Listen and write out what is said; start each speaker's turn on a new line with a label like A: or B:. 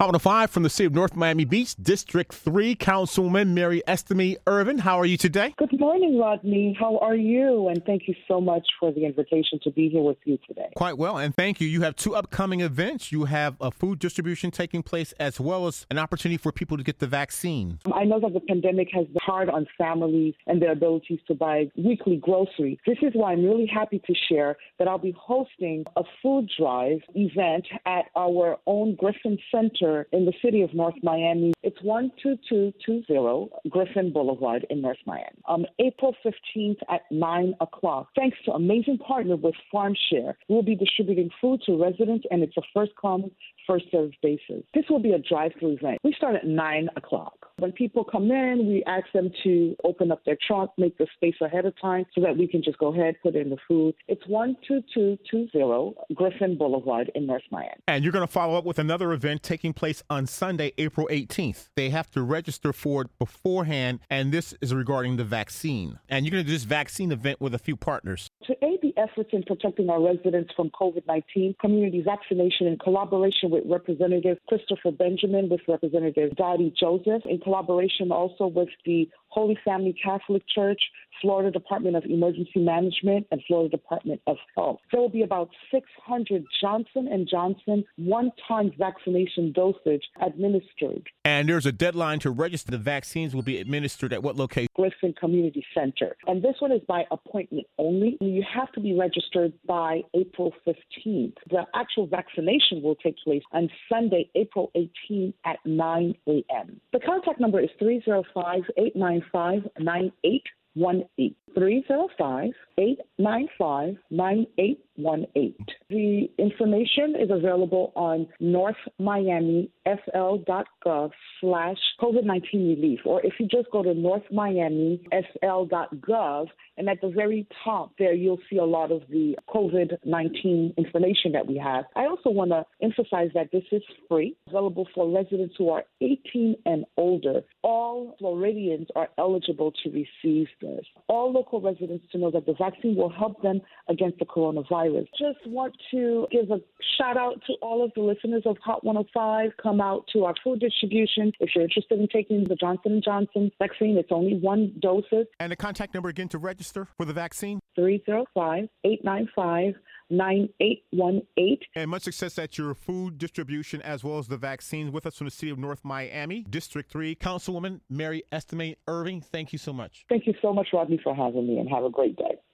A: Hot 105 from the city of North Miami Beach, District 3, Councilwoman Mary Estime Irving. How are you today?
B: Good morning, Rodney. How are you? And thank you so much for the invitation to be here with you today.
A: Quite well, and thank you. You have two upcoming events. You have a food distribution taking place as well as an opportunity for people to get the vaccine.
B: Um, I know that the pandemic has been hard on families and their abilities to buy weekly groceries. This is why I'm really happy to share that I'll be hosting a food drive event at our own Griffing Center in the city of North Miami. It's 12220 Griffing Boulevard in North Miami. Um, April 15th at 9 o'clock. Thanks to amazing partner with FarmShare, we'll be distributing food to residents, and it's a first come, first served basis. This will be a drive through event. We start at 9 o'clock. When people come in, we ask them to open up their trunk, make the space ahead of time so that we can just go ahead, put in the food. It's 12220 Griffing Boulevard in North Miami.
A: And you're going to follow up with another event taking place on Sunday, April 18th. They have to register for it beforehand, and this is regarding the vaccine. And you're going to do this vaccine event with a few partners.
B: To aid the efforts in protecting our residents from COVID 19, community vaccination in collaboration with Representative Christopher Benjamin, with Representative Dotie Joseph, in collaboration also with the Holy Family Catholic Church, Florida Department of Emergency Management, and Florida Department of Health. There will be about 600 Johnson and Johnson one-time vaccination dosage administered.
A: And there's a deadline to register. The vaccines will be administered at what location?
B: Griffing Community Center. And this one is by appointment only. You have to be registered by April 15th. The actual vaccination will take place on Sunday, April 18th at 9 a.m. The contact number is 305 895 9818. 305 895 9818. The information is available on northmiamifl.gov slash COVID-19 relief, or if you just go to northmiamifl.gov, and at the very top there, you'll see a lot of the COVID-19 information that we have. I also want to emphasize that this is free, available for residents who are 18 and older. All Floridians are eligible to receive this. All local residents to know that the vaccine will help them against the coronavirus. Just want to give a shout out to all of the listeners of Hot 105. Come out to our food distribution. If you're interested in taking the Johnson & Johnson vaccine, it's only one doses.
A: And the contact number again to register for the vaccine?
B: 305 895 9818.
A: And much success at your food distribution as well as the vaccines with us from the city of North Miami, District 3. Councilwoman Mary Estime Irving, thank you so much.
B: Thank you so much, Rodney, for having me, and have a great day.